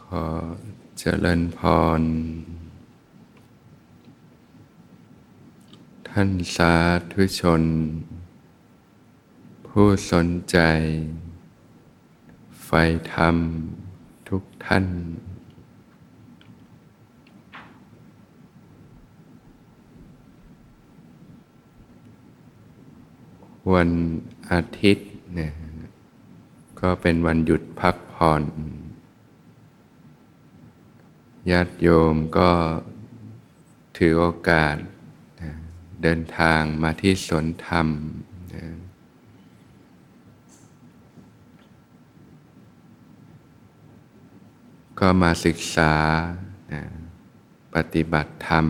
ขอเจริญพร ท่านสาธุชน ผู้สนใจ ไฟธรรมทุกท่าน วันอาทิตย์เนี่ยก็เป็นวันหยุดพักผ่อน ญาติโยมก็ถือโอกาสเดินทางมาที่สวนธรรมก็มาศึกษาปฏิบัติธรรม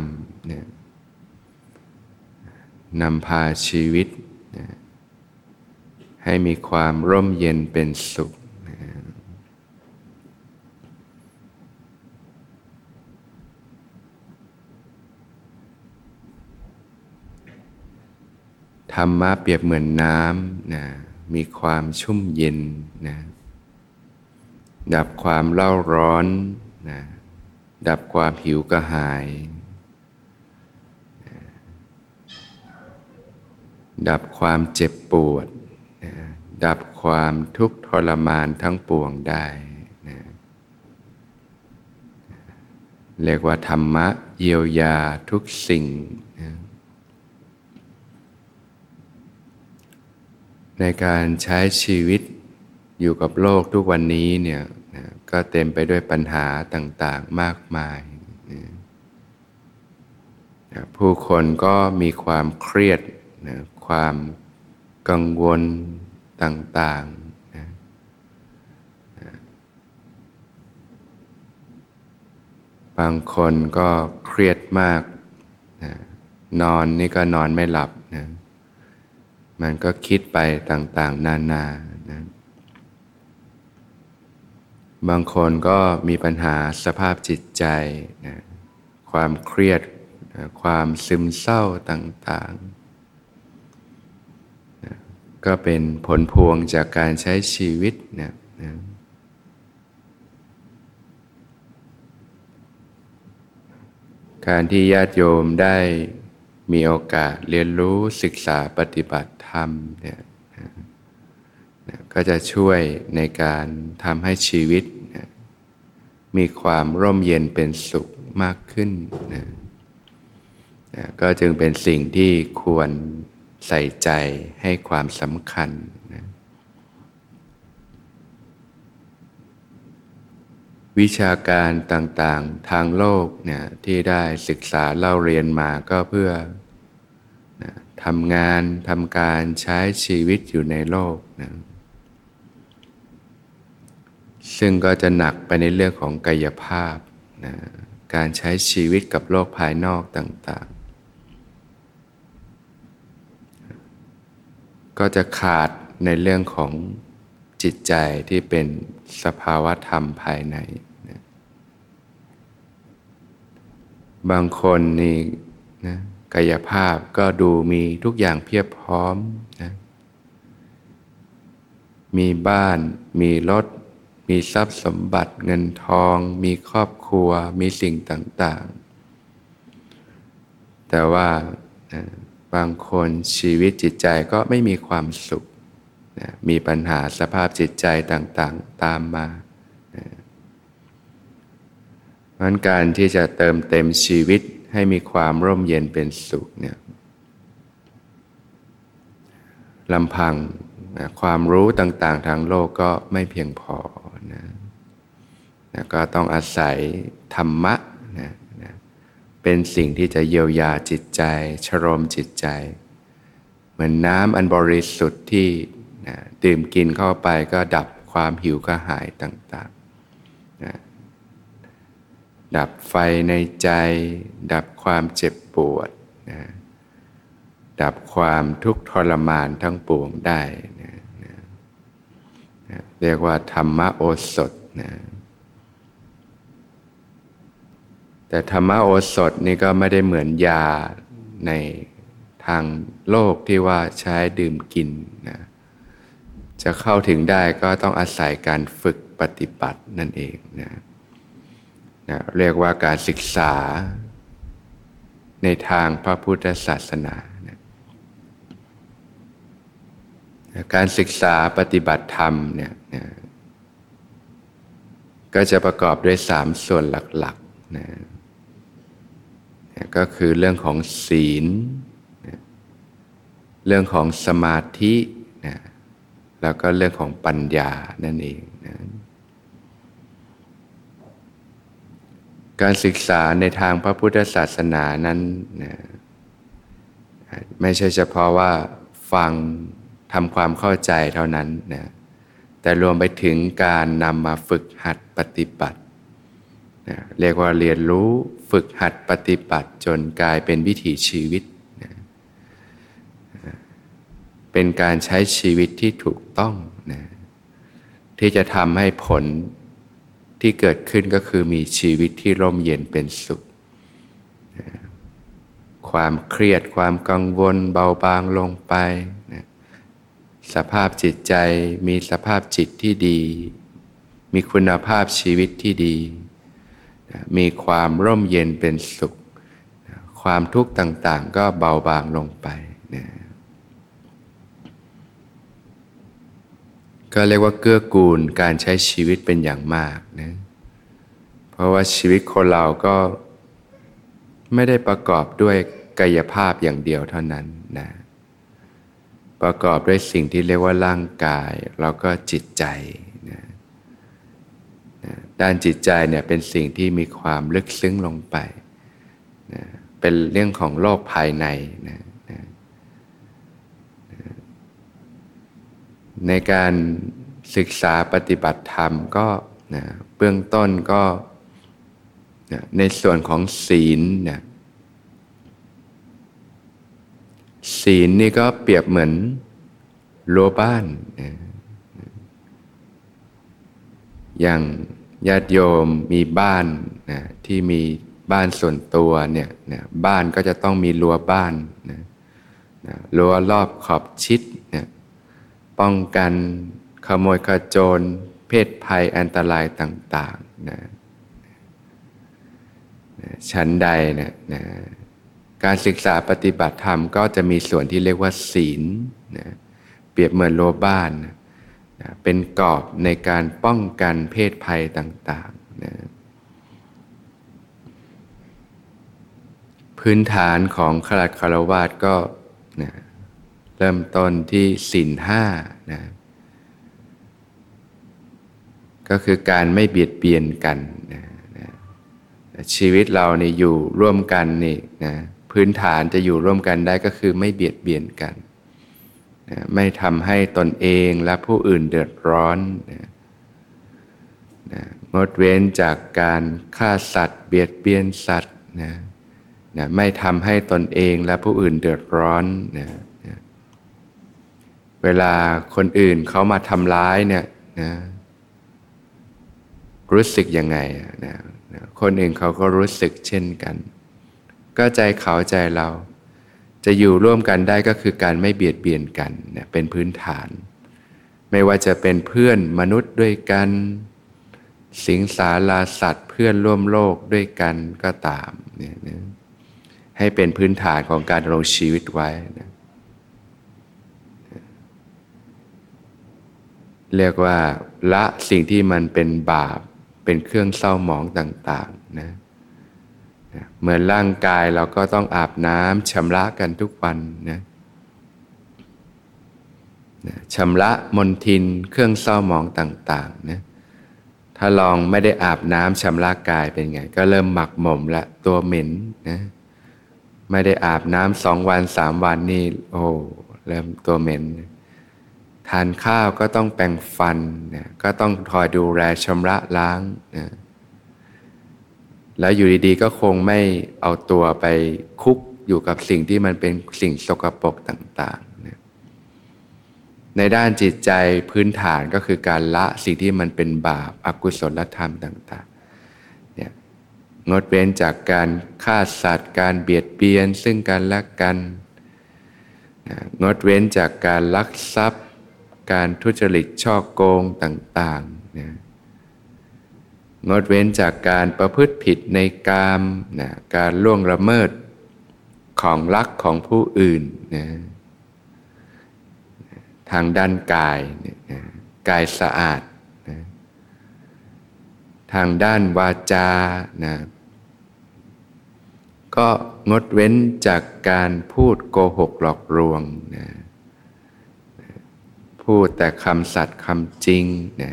นำพาชีวิตให้มีความร่มเย็นเป็นสุขธ รรมะเปรียบเหมือนน้ำนะมีความชุ่มเย็นนะดับความเล่าร้อนนะดับความหิวกระหายนะดับความเจ็บปวดนะดับความทุกข์ทรมานทั้งปวงได้นะเรียกว่าธรรมะเยียวยาทุกสิ่งนะ ในการใช้ชีวิตอยู่กับโลกทุกวันนี้เนี่ยนะก็เต็มไปด้วยปัญหาต่างๆมากมายนะผู้คนก็มีความเครียดนะความกังวลต่างๆนะบางคนก็เครียดมากนะนอนนี่ก็นอนไม่หลับนะ มันก็คิดไปต่างๆ นานานะบางคนก็มีปัญหาสภาพจิตใจนะความเครียดนะความซึมเศร้าต่างๆนะก็เป็นผลพวงจากการใช้ชีวิตนะนะการที่ญาติโยมได้ มีโอกาสเรียนรู้ศึกษาปฏิบัติธรรมเนี่ยก็จะช่วยในการทำให้ชีวิตมีความร่มเย็นเป็นสุขมากขึ้นนะก็จึงเป็นสิ่งที่ควรใส่ใจให้ความสำคัญนะ วิชาการต่างๆ ทางโลกเนี่ยที่ได้ศึกษาเล่าเรียนมาก็เพื่อนะทำงานทำการใช้ชีวิตอยู่ในโลกนะซึ่งก็จะหนักไปในเรื่องของกายภาพนะการใช้ชีวิตกับโลกภายนอกต่างๆ ก็จะขาดในเรื่องของจิตใจที่เป็นสภาวะธรรมภายในนะ บางคนนี่นะกายภาพก็ดูมีทุกอย่างเพียบพร้อมนะมีบ้าน มีรถ มีทรัพย์สมบัติเงินทอง มีครอบครัว มีสิ่งต่างๆ แต่ว่านะบางคนชีวิตจิตใจก็ไม่มีความสุขนะมีปัญหาสภาพจิตใจต่างๆ ตามมา เพราะการที่จะเติมเต็มชีวิตให้มีความร่มเย็นเป็นสุขเนี่ยลำพังนะความรู้ต่างๆ ทางโลกก็ไม่เพียงพอนะนะก็ต้องอาศัยธรรมะนะนะเป็นสิ่งที่จะเยียวยาจิตใจ ชโรมจิตใจ เหมือนน้ำอันบริสุทธิ์ที่นะดื่มกินเข้าไปก็ดับความหิวกระหายต่างๆนะ ดับไฟในใจ ดับความเจ็บปวดนะดับความทุกข์ทรมานทั้งปวงได้นะนะนะเรียกว่าธรรมโอสถนะแต่ธรรมโอสถนี่ก็ไม่ได้เหมือนยาในทางโลกที่ว่าใช้ดื่มกินนะจะเข้าถึงได้ก็ต้องอาศัยการฝึกปฏิบัตินั่นเองนะ นะเรียกว่าการศึกษา ในทางพระพุทธศาสนานะการศึกษาปฏิบัติธรรมเนี่ยนะก็จะประกอบด้วยสามส่วนหลักๆนะก็คือเรื่องของศีลนะเรื่องของสมาธินะแล้วก็เรื่องของปัญญานั่นเองนะ การศึกษาในทางพระพุทธศาสนานั้นนะไม่ใช่เฉพาะว่าฟังทำความเข้าใจเท่านั้นนะแต่รวมไปถึงการนำมาฝึกหัดปฏิบัตินะเรียกว่าเรียนรู้ฝึกหัดปฏิบัติจนกลายเป็นวิถีชีวิตนะเป็นการใช้ชีวิตที่ถูกต้องนะที่จะทำให้ผล ที่เกิดขึ้นก็คือมีชีวิตที่ร่มเย็นเป็นสุข ความเครียดความกังวลเบาบางลงไปนะสภาพจิตใจมีสภาพจิตที่ดี มีคุณภาพชีวิตที่ดีนะมีความร่มเย็นเป็นสุข ความทุกข์ต่างๆ ก็เบาบางลงไปนะ ก็เรียกว่าเกื้อกูลการใช้ชีวิตเป็นอย่างมากนะเพราะว่าชีวิตคนเราก็ไม่ได้ประกอบด้วยกายภาพอย่างเดียวเท่านั้นนะประกอบด้วยสิ่งที่เรียกว่าร่างกาย แล้วก็จิตใจนะนะด้านจิตใจเนี่ยเป็นสิ่งที่มีความลึกซึ้งลงไปนะเป็นเรื่องของโลกภายในนะ ในการศึกษาปฏิบัติธรรมก็นะเบื้องต้นก็นะในส่วนของศีลนะศีลนี่ก็เปรียบเหมือนรั้วบ้านนะอย่างญาติโยมมีบ้านนะที่มีบ้านส่วนตัวเนี่ยนะบ้านก็จะต้องมีรั้วบ้านนะนะรั้วรอบขอบชิด ป้องกันขโมยขโจร เพศภัยอันตรายต่างๆนะชั้นใดนะนะการศึกษาปฏิบัติธรรมก็จะมีส่วนที่เรียกว่า ศีลนะเปรียบเหมือนโลบ้านนะเป็นกรอบในการป้องกันเพศภัยต่างๆนะพื้นฐานของขลัดคารวาสก็ เริ่มต้นที่สินห้านะก็คือการไม่เบียดเบียนกันนะนะชีวิตเราเนี่ยอยู่ร่วมกันนี่นะพื้นฐานจะอยู่ร่วมกันได้ก็คือไม่เบียดเบียนกันนะไม่ทำให้ตนเองและผู้อื่นเดือดร้อนนะนะงดเว้นจากการฆ่าสัตว์ เบียดเบียนสัตว์นะนะไม่ทำให้ตนเองและผู้อื่นเดือดร้อนนะ เวลาคนอื่นเขามาทำร้ายเนี่ยนะรู้สึกยังไงนะนะคนอื่นเขาก็รู้สึกเช่นกัน ก็ใจเขาใจเรา จะอยู่ร่วมกันได้ก็คือการไม่เบียดเบียนกันเนี่ยเป็นพื้นฐาน ไม่ว่าจะเป็นเพื่อนมนุษย์ด้วยกัน สิงสาราสัตว์เพื่อนร่วมโลกด้วยกันก็ตามเนี่ยนะให้เป็นพื้นฐานของการลงชีวิตไว้นะ เรียกว่าละสิ่งที่มันเป็นบาป เป็นเครื่องเศร้าหมองต่างๆนะเหมือนร่างกายเราก็ต้องอาบน้ำชำระกันทุกวันนะชำระมนทินเครื่องเศร้าหมองต่างๆนะถ้าลองไม่ได้อาบน้ำชำระกายเป็นไง ก็เริ่มหมักหมมละตัวเหม็นนะไม่ได้อาบน้ำสองวันสามวันนี่โอ้เริ่มตัวเหม็นนะ ทานข้าวก็ต้องแปรงฟันนะก็ต้องคอยดูแลชำระล้างนะแล้วอยู่ดีๆ ก็คงไม่เอาตัวไปคุกอยู่กับสิ่งที่มันเป็นสิ่งสกปรกต่างๆนะในด้านจิตใจพื้นฐานก็คือการละสิ่งที่มันเป็นบาปอากุศลธรรมต่างๆเนี่ยงดเว้นจากการฆ่าสัตว์ การเบียดเบียนซึ่งกันและกัน งดเว้นจากการลักทรัพย์ การทุจริตช่อโกงต่างๆนะงดเว้นจากการประพฤติผิดในกามนะการล่วงละเมิดของรักของผู้อื่นนะทางด้านกายนะกายสะอาดนะทางด้านวาจานะก็งดเว้นจากการพูดโกหกหลอกลวงนะ พูดแต่คำสัตย์คำจริงนะ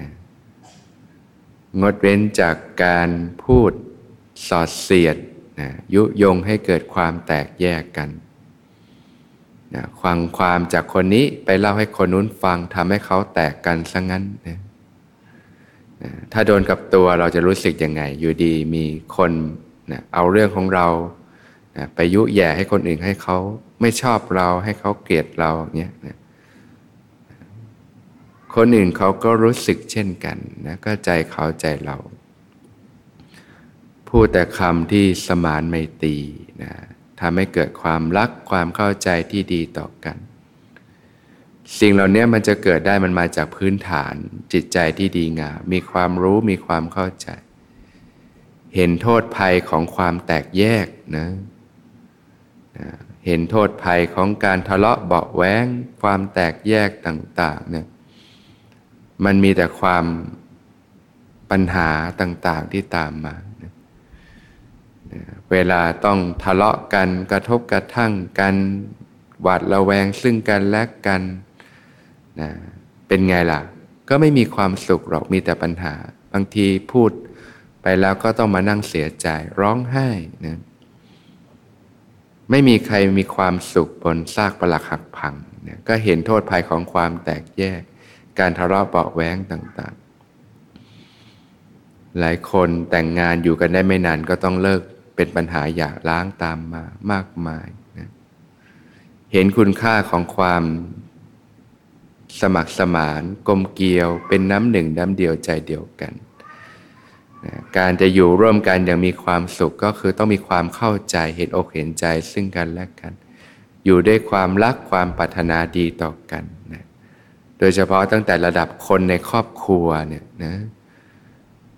งดเว้นจากการพูดสอดเสียดนะยุยงให้เกิดความแตกแยกกันนะฟังความจากคนนี้ไปเล่าให้คนนู้นฟังทำให้เขาแตกกันซะงั้นนะนะถ้าโดนกับตัวเราจะรู้สึกยังไง อยู่ดีมีคนนะเอาเรื่องของเรานะไปยุแย่ให้คนอื่นให้เขาไม่ชอบเราให้เขาเกลียดเราเนี่ยนะ คนอื่นเขาก็รู้สึกเช่นกันนะก็ใจเขาใจเรา พูดแต่คำที่สมานไม่ตีนะทำให้เกิดความรักความเข้าใจที่ดีต่อกัน สิ่งเหล่านี้มันจะเกิดได้มันมาจากพื้นฐานจิตใจที่ดีงามมีความรู้มีความเข้าใจ เห็นโทษภัยของความแตกแยกนะนะเห็นโทษภัยของการทะเลาะเบาแหวงความแตกแยกต่างๆเนี่ย มันมีแต่ความปัญหาต่างๆที่ตามมา เวลาต้องทะเลาะกันกระทบกระทั่งกัน หวาดระแวงซึ่งกันและกันนะเป็นไงล่ะ ก็ไม่มีความสุขหรอกมีแต่ปัญหา บางทีพูดไปแล้วก็ต้องมานั่งเสียใจร้องไห้นะไม่มีใครมีความสุขบนซากปลักหักพังนะก็เห็นโทษภัยของความแตกแยก การทะเลาะเบาแว้งต่างๆ หลายคนแต่งงานอยู่กันได้ไม่นานก็ต้องเลิกเป็นปัญหาอยากล้างตามมามากมายนะเห็นคุณค่าของความสมัครสมานกลมเกลียวเป็นน้ำหนึ่งน้ำเดียวใจเดียวกันนะการจะอยู่ร่วมกันอย่างมีความสุขก็คือต้องมีความเข้าใจเห็นอกเห็นใจซึ่งกันและกัน อยู่ด้วยความรักความปรารถนาดีต่อกัน โดยเฉพาะตั้งแต่ระดับคนในครอบครัวเนี่ยนะ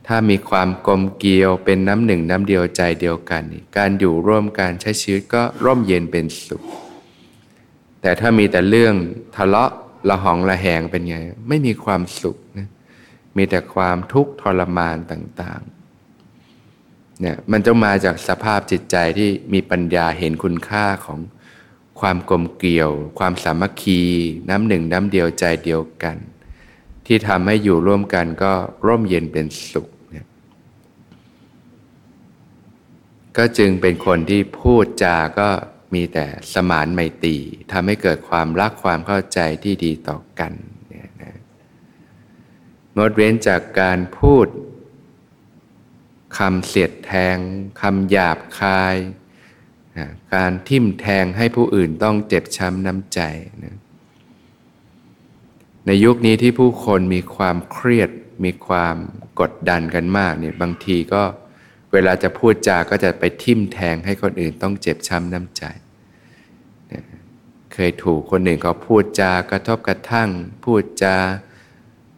ถ้ามีความกลมเกลียวเป็นน้ำหนึ่งน้ำเดียวใจเดียวกัน การอยู่ร่วมกันใช้ชีวิตก็ร่มเย็นเป็นสุข แต่ถ้ามีแต่เรื่องทะเลาะละหองละแหงเป็นไง ไม่มีความสุขนะมีแต่ความทุกข์ทรมานต่างๆเนี่ยมันจะมาจากสภาพจิตใจที่มีปัญญาเห็นคุณค่าของ ความกลมเกลียว ความสามัคคี น้ำหนึ่งน้ำเดียวใจเดียวกัน ที่ทำให้อยู่ร่วมกันก็ร่มเย็นเป็นสุขเนี่ยก็จึงเป็นคนที่พูดจาก็มีแต่สมานไมตรีทำให้เกิดความรักความเข้าใจที่ดีต่อกันเนี่ยนะงดเว้นจากการพูดคำเสียดแทงคำหยาบคาย การทิ่มแทงให้ผู้อื่นต้องเจ็บช้ำน้ำใจนะในยุคนี้ที่ผู้คนมีความเครียดมีความกดดันกันมากเนี่ยบางทีก็เวลาจะพูดจาก็จะไปทิ่มแทงให้คนอื่นต้องเจ็บช้ำน้ำใจเคยถูกคนหนึ่งเขาพูดจากระทบกระทั่ง พูดจา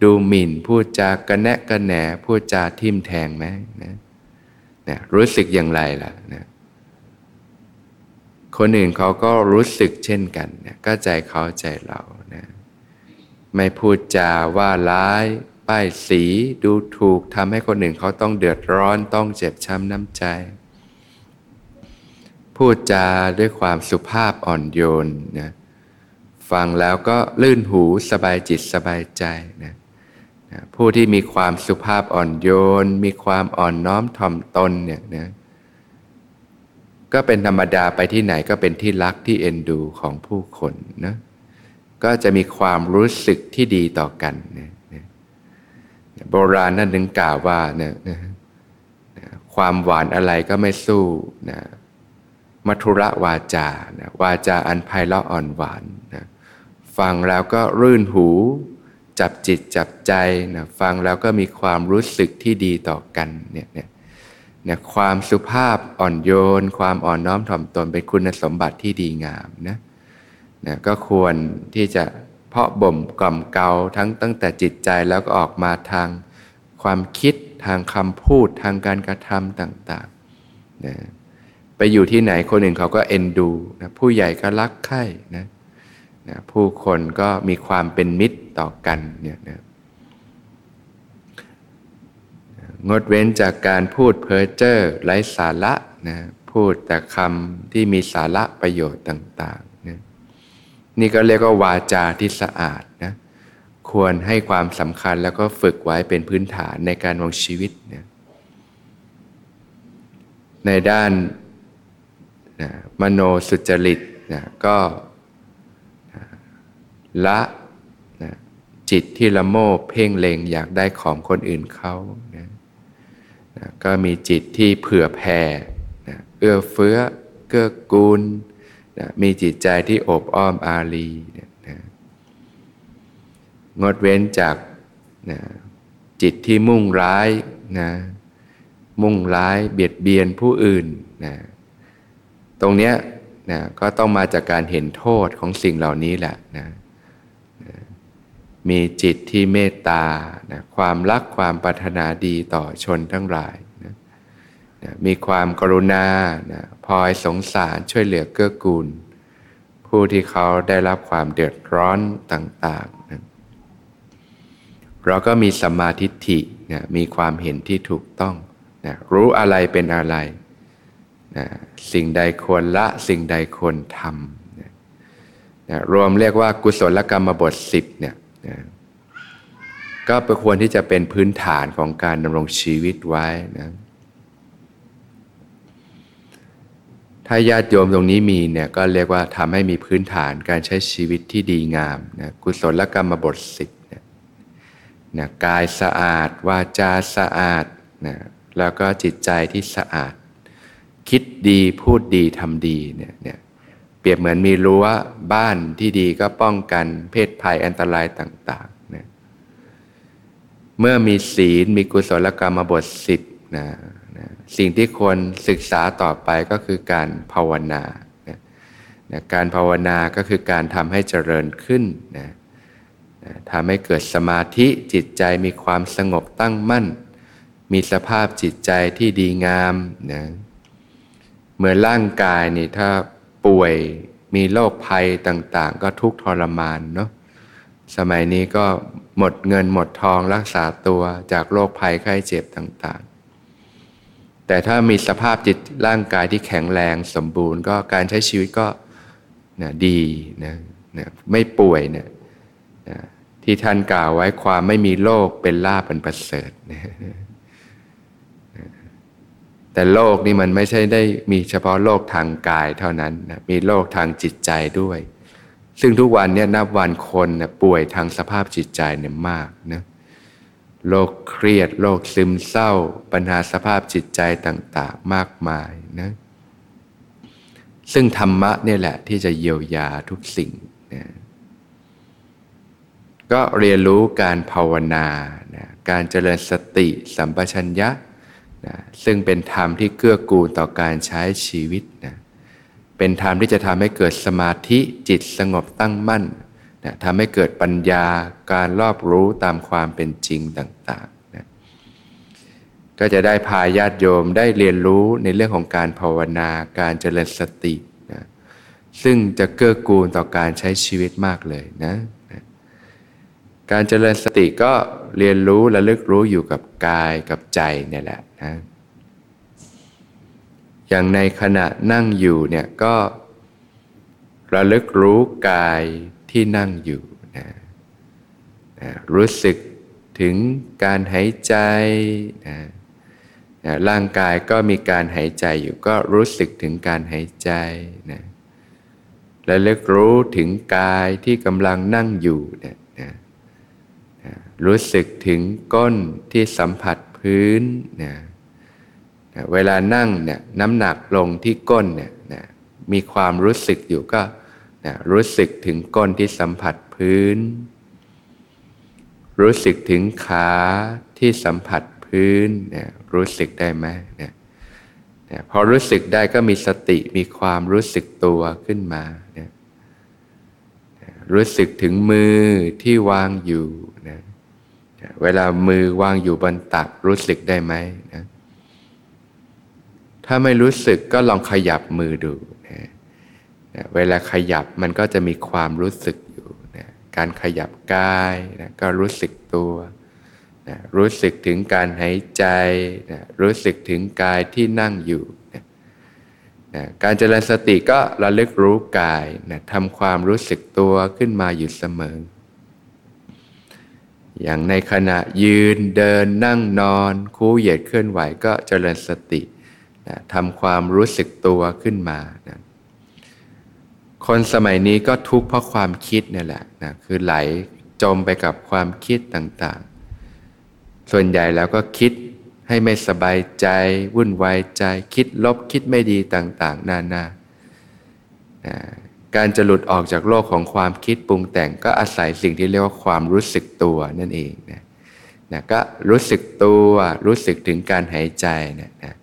ดูหมิ่น พูดจากระแนะกระแหนพูดจาทิ่มแทงไหมนะรู้สึกอย่างไรล่ะนะ คนอื่นเขาก็รู้สึกเช่นกันนะก็ใจเขาใจเรานะไม่พูดจาว่าร้าย ป้ายสีดูถูกทำให้คนอื่นเขาต้องเดือดร้อนต้องเจ็บช้ำน้ำใจ พูดจาด้วยความสุภาพอ่อนโยนนะฟังแล้วก็ลื่นหูสบายจิตสบายใจนะผู้ที่มีความสุภาพอ่อนโยน มีความอ่อนน้อมถ่อมตนเนี่ยนะ ก็เป็นธรรมดาไปที่ไหนก็เป็นที่รักที่เอ็นดูของผู้คนนะก็จะมีความรู้สึกที่ดีต่อกันนะโบราณนั่นถึงกล่าวว่าเนี่ยความหวานอะไรก็ไม่สู้นะมัทุระวาจานะวาจาอันไพเราะอ่อนหวานนะฟังแล้วก็รื่นหู จับจิตจับใจนะฟังแล้วก็มีความรู้สึกที่ดีต่อกันเนี่ยเนี่ย เนะความสุภาพอ่อนโยน ความอ่อนน้อมถ่อมตนเป็นคุณสมบัติที่ดีงามนะนะก็ควรที่จะเพาะบ่มกล่อมเกาทั้งตั้งแต่จิตใจแล้วก็ออกมาทางความคิดทางคำพูดทางการกระทำต่างๆนะไปอยู่ที่ไหนคนอื่นเขาก็เอ็นดูนะผู้ใหญ่ก็รักใคร่นะนะผู้คนก็มีความเป็นมิตรต่อกันเนี่ยนะ งดเว้นจากการพูดเพ้อเจ้อไร้สาระนะพูดแต่คำที่มีสาระประโยชน์ต่างๆนะนี่ก็เรียกว่าวาจาที่สะอาดนะควรให้ความสำคัญแล้วก็ฝึกไว้เป็นพื้นฐานในการวางชีวิตนะในด้านนะมโนสุจริตนะก็นะละนะจิตที่ละโมบเพ่งเลงอยากได้ของคนอื่นเขา นะก็มีจิตที่เผื่อแผ่นะเอื้อเฟื้อ เกื้อกูลนะมีจิตใจที่อบอ้อมอารีนะนะงดเว้นจากนะจิตที่มุ่งร้ายนะมุ่งร้ายเบียดเบียนผู้อื่นนะตรงเนี้ยนะก็ต้องมาจากการเห็นโทษของสิ่งเหล่านี้แหละนะนะ มีจิตที่เมตตานะความรักความปรารถนาดีต่อชนทั้งหลายนะนะมีความกรุณานะพอยสงสารช่วยเหลือเกื้อกูล ผู้ที่เขาได้รับความเดือดร้อนต่างๆนะเราก็มีสมมาทิฏฐินะมีความเห็นที่ถูกต้องนะรู้อะไรเป็นอะไรนะสิ่งใดควรละสิ่งใดควรทำนะนะรวมเรียกว่ากุศลกรรมบทสิบเนี่ย นะก็ควรที่จะเป็นพื้นฐานของการดำรงชีวิตไว้นะถ้าญาติโยมตรงนี้มีเนี่ยก็เรียกว่าทำให้มีพื้นฐานการใช้ชีวิตที่ดีงามนะกุศลกรรมบทสิบเนี่ยนะกายสะอาด วาจาสะอาดนะแล้วก็จิตใจที่สะอาด คิดดีพูดดีทำดีเนี่ยเนี่ย รียบเหมือนมีรั้วบ้านที่ดีก็ป้องกันเพศภัยอันตรายต่างๆนะเมื่อมีศีลมีกุศลกรรมบทสิบนะนะสิ่งที่ควรศึกษาต่อไปก็คือการภาวนานะนะการภาวนาก็คือการทำให้เจริญขึ้นนะนะทำให้เกิดสมาธิจิตใจมีความสงบตั้งมั่น มีสภาพจิตใจที่ดีงามนะเหมือนร่างกายนี่ถ้า ป่วยมีโรคภัยต่างๆ ก็ทุกทรมานเนาะสมัยนี้ก็หมดเงินหมดทองรักษาตัวจากโรคภัยไข้เจ็บต่างๆ แต่ถ้ามีสภาพจิตร่างกายที่แข็งแรงสมบูรณ์ก็การใช้ชีวิตก็นะดีนะนะไม่ป่วยเนะนะที่ท่านกล่าวไว้ความไม่มีโรคเป็นลาภเป็นประเสริฐนะ แต่โลกนี่มันไม่ใช่ได้มีเฉพาะโลกทางกายเท่านั้นนะมีโลกทางจิตใจด้วย ซึ่งทุกวันเนี่ยนับวันคนนะป่วยทางสภาพจิตใจเนี่ยมากนะโรคเครียดโรคซึมเศร้า ปัญหาสภาพจิตใจต่าง ๆ มากมายนะซึ่งธรรมะเนี่ยแหละที่จะเยียวยาทุกสิ่งนะก็เรียนรู้การภาวนานะการเจริญสติสัมปชัญญะ นะซึ่งเป็นธรรมที่เกื้อกูลต่อการใช้ชีวิตนะเป็นธรรมที่จะทำให้เกิดสมาธิจิตสงบตั้งมั่นนะทำให้เกิดปัญญาการรอบรู้ตามความเป็นจริงต่างๆนะก็จะได้พาญาติโยมได้เรียนรู้ในเรื่องของการภาวนาการเจริญสตินะซึ่งจะเกื้อกูลต่อการใช้ชีวิตมากเลยนะนะ การเจริญสติก็เรียนรู้และลึกรู้อยู่กับกายกับใจเนี่ยแหละนะอย่างในขณะนั่งอยู่เนี่ยก็ระลึกรู้กายที่นั่งอยู่นะนะรู้สึกถึงการหายใจนะนะร่างกายก็มีการหายใจอยู่ก็รู้สึกถึงการหายใจนะและลิกรู้ถึงกายที่กำลังนั่งอยู่เนี่ยนะนะ รู้สึกถึงก้นที่สัมผัสพื้นนะนะเวลานั่งเนี่ยน้ำหนักลงที่ก้นเนี่ยนะมีความรู้สึกอยู่ก็นะรู้สึกถึงก้นที่สัมผัสพื้น รู้สึกถึงขาที่สัมผัสพื้นนะรู้สึกได้ไหมนะนะพอรู้สึกได้ก็มีสติมีความรู้สึกตัวขึ้นมานะรู้สึกถึงมือที่วางอยู่นะ เวลามือวางอยู่บนตักรู้สึกได้ไหมนะถ้าไม่รู้สึกก็ลองขยับมือดูนะนะเวลาขยับมันก็จะมีความรู้สึกอยู่นะการขยับกายนะก็รู้สึกตัวนะรู้สึกถึงการหายใจนะรู้สึกถึงกายที่นั่งอยู่นะนะการเจริญสติก็ระลึกรู้กายนะทำความรู้สึกตัวขึ้นมาอยู่เสมอ อย่างในขณะยืนเดินนั่งนอน คู่เหยียดเคลื่อนไหวก็เจริญสตินะทำความรู้สึกตัวขึ้นมานะคนสมัยนี้ก็ทุกข์เพราะความคิดนี่แหละนะคือไหลจมไปกับความคิดต่างๆ ส่วนใหญ่แล้วก็คิดให้ไม่สบายใจ วุ่นวายใจคิดลบคิดไม่ดีต่างๆ นานานะ การจะหลุดออกจากโลกของความคิดปรุงแต่งก็อาศัยสิ่งที่เรียกว่าความรู้สึกตัวนั่นเองนะนะก็รู้สึกตัวรู้สึกถึงการหายใจนะนะ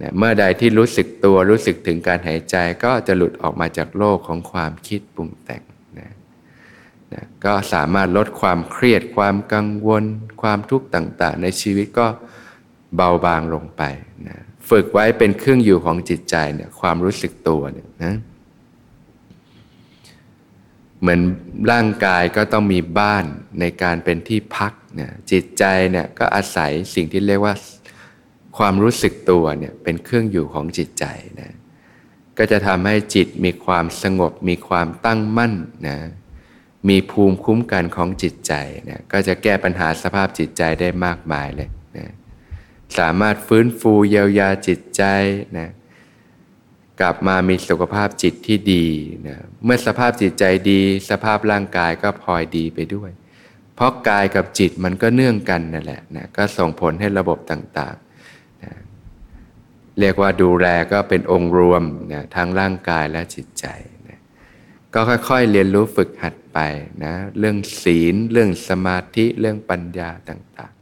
นะเมื่อใดที่รู้สึกตัวรู้สึกถึงการหายใจก็จะหลุดออกมาจากโลกของความคิดปรุงแต่งนะนะก็สามารถลดความเครียดความกังวล ความทุกข์ต่าง ๆ ในชีวิตก็เบาบางลงไปนะฝึกไว้เป็นเครื่องอยู่ของจิตใจเนี่ยความรู้สึกตัวเนี่ยนะ เหมือนร่างกายก็ต้องมีบ้านในการเป็นที่พักเนี่ยจิตใจเนี่ยก็อาศัยสิ่งที่เรียกว่าความรู้สึกตัวเนี่ยเป็นเครื่องอยู่ของจิตใจนะก็จะทำให้จิตมีความสงบ มีความตั้งมั่นนะมีภูมิคุ้มกันของจิตใจนะก็จะแก้ปัญหาสภาพจิตใจได้มากมายเลยนะสามารถฟื้นฟูเยียวยาจิตใจนะ กลับมามีสุขภาพจิตที่ดีนะเมื่อสภาพจิตใจดี สภาพร่างกายก็พลอยดีไปด้วย เพราะกายกับจิตมันก็เนื่องกันนั่นแหละนะก็ส่งผลให้ระบบต่างๆนะเรียกว่าดูแลก็เป็นองค์รวมนะทั้งร่างกายและจิตใจนะก็ค่อยๆเรียนรู้ฝึกหัดไปนะเรื่องศีล เรื่องสมาธิเรื่องปัญญาต่าง